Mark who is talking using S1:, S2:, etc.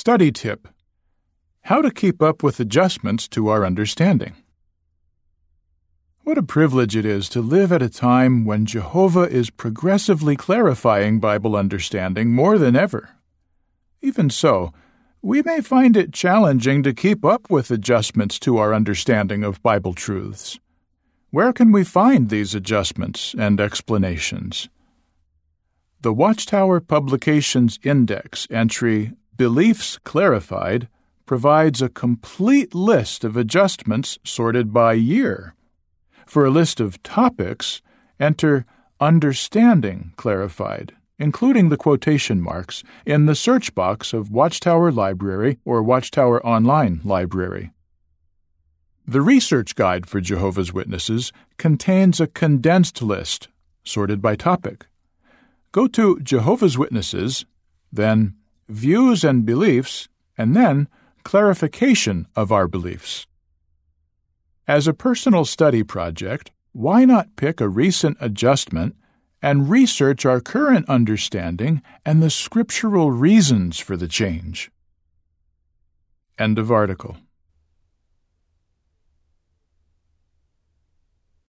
S1: Study tip How to keep up with adjustments to our understanding. What a privilege it is to live at a time when Jehovah is progressively clarifying Bible understanding more than ever. Even so, we may find it challenging to keep up with adjustments to our understanding of Bible truths. Where can we find these adjustments and explanations? The Watchtower Publications Index entry Beliefs Clarified provides a complete list of adjustments sorted by year. For a list of topics, enter Understanding Clarified, including the quotation marks, in the search box of Watchtower Library or Watchtower Online Library. The Research Guide for Jehovah's Witnesses contains a condensed list, sorted by topic. Go to Jehovah's Witnesses, then Views and Beliefs, and then Clarification of Our Beliefs. As a personal study project, why not pick a recent adjustment and research our current understanding and the scriptural reasons for the change? End of article.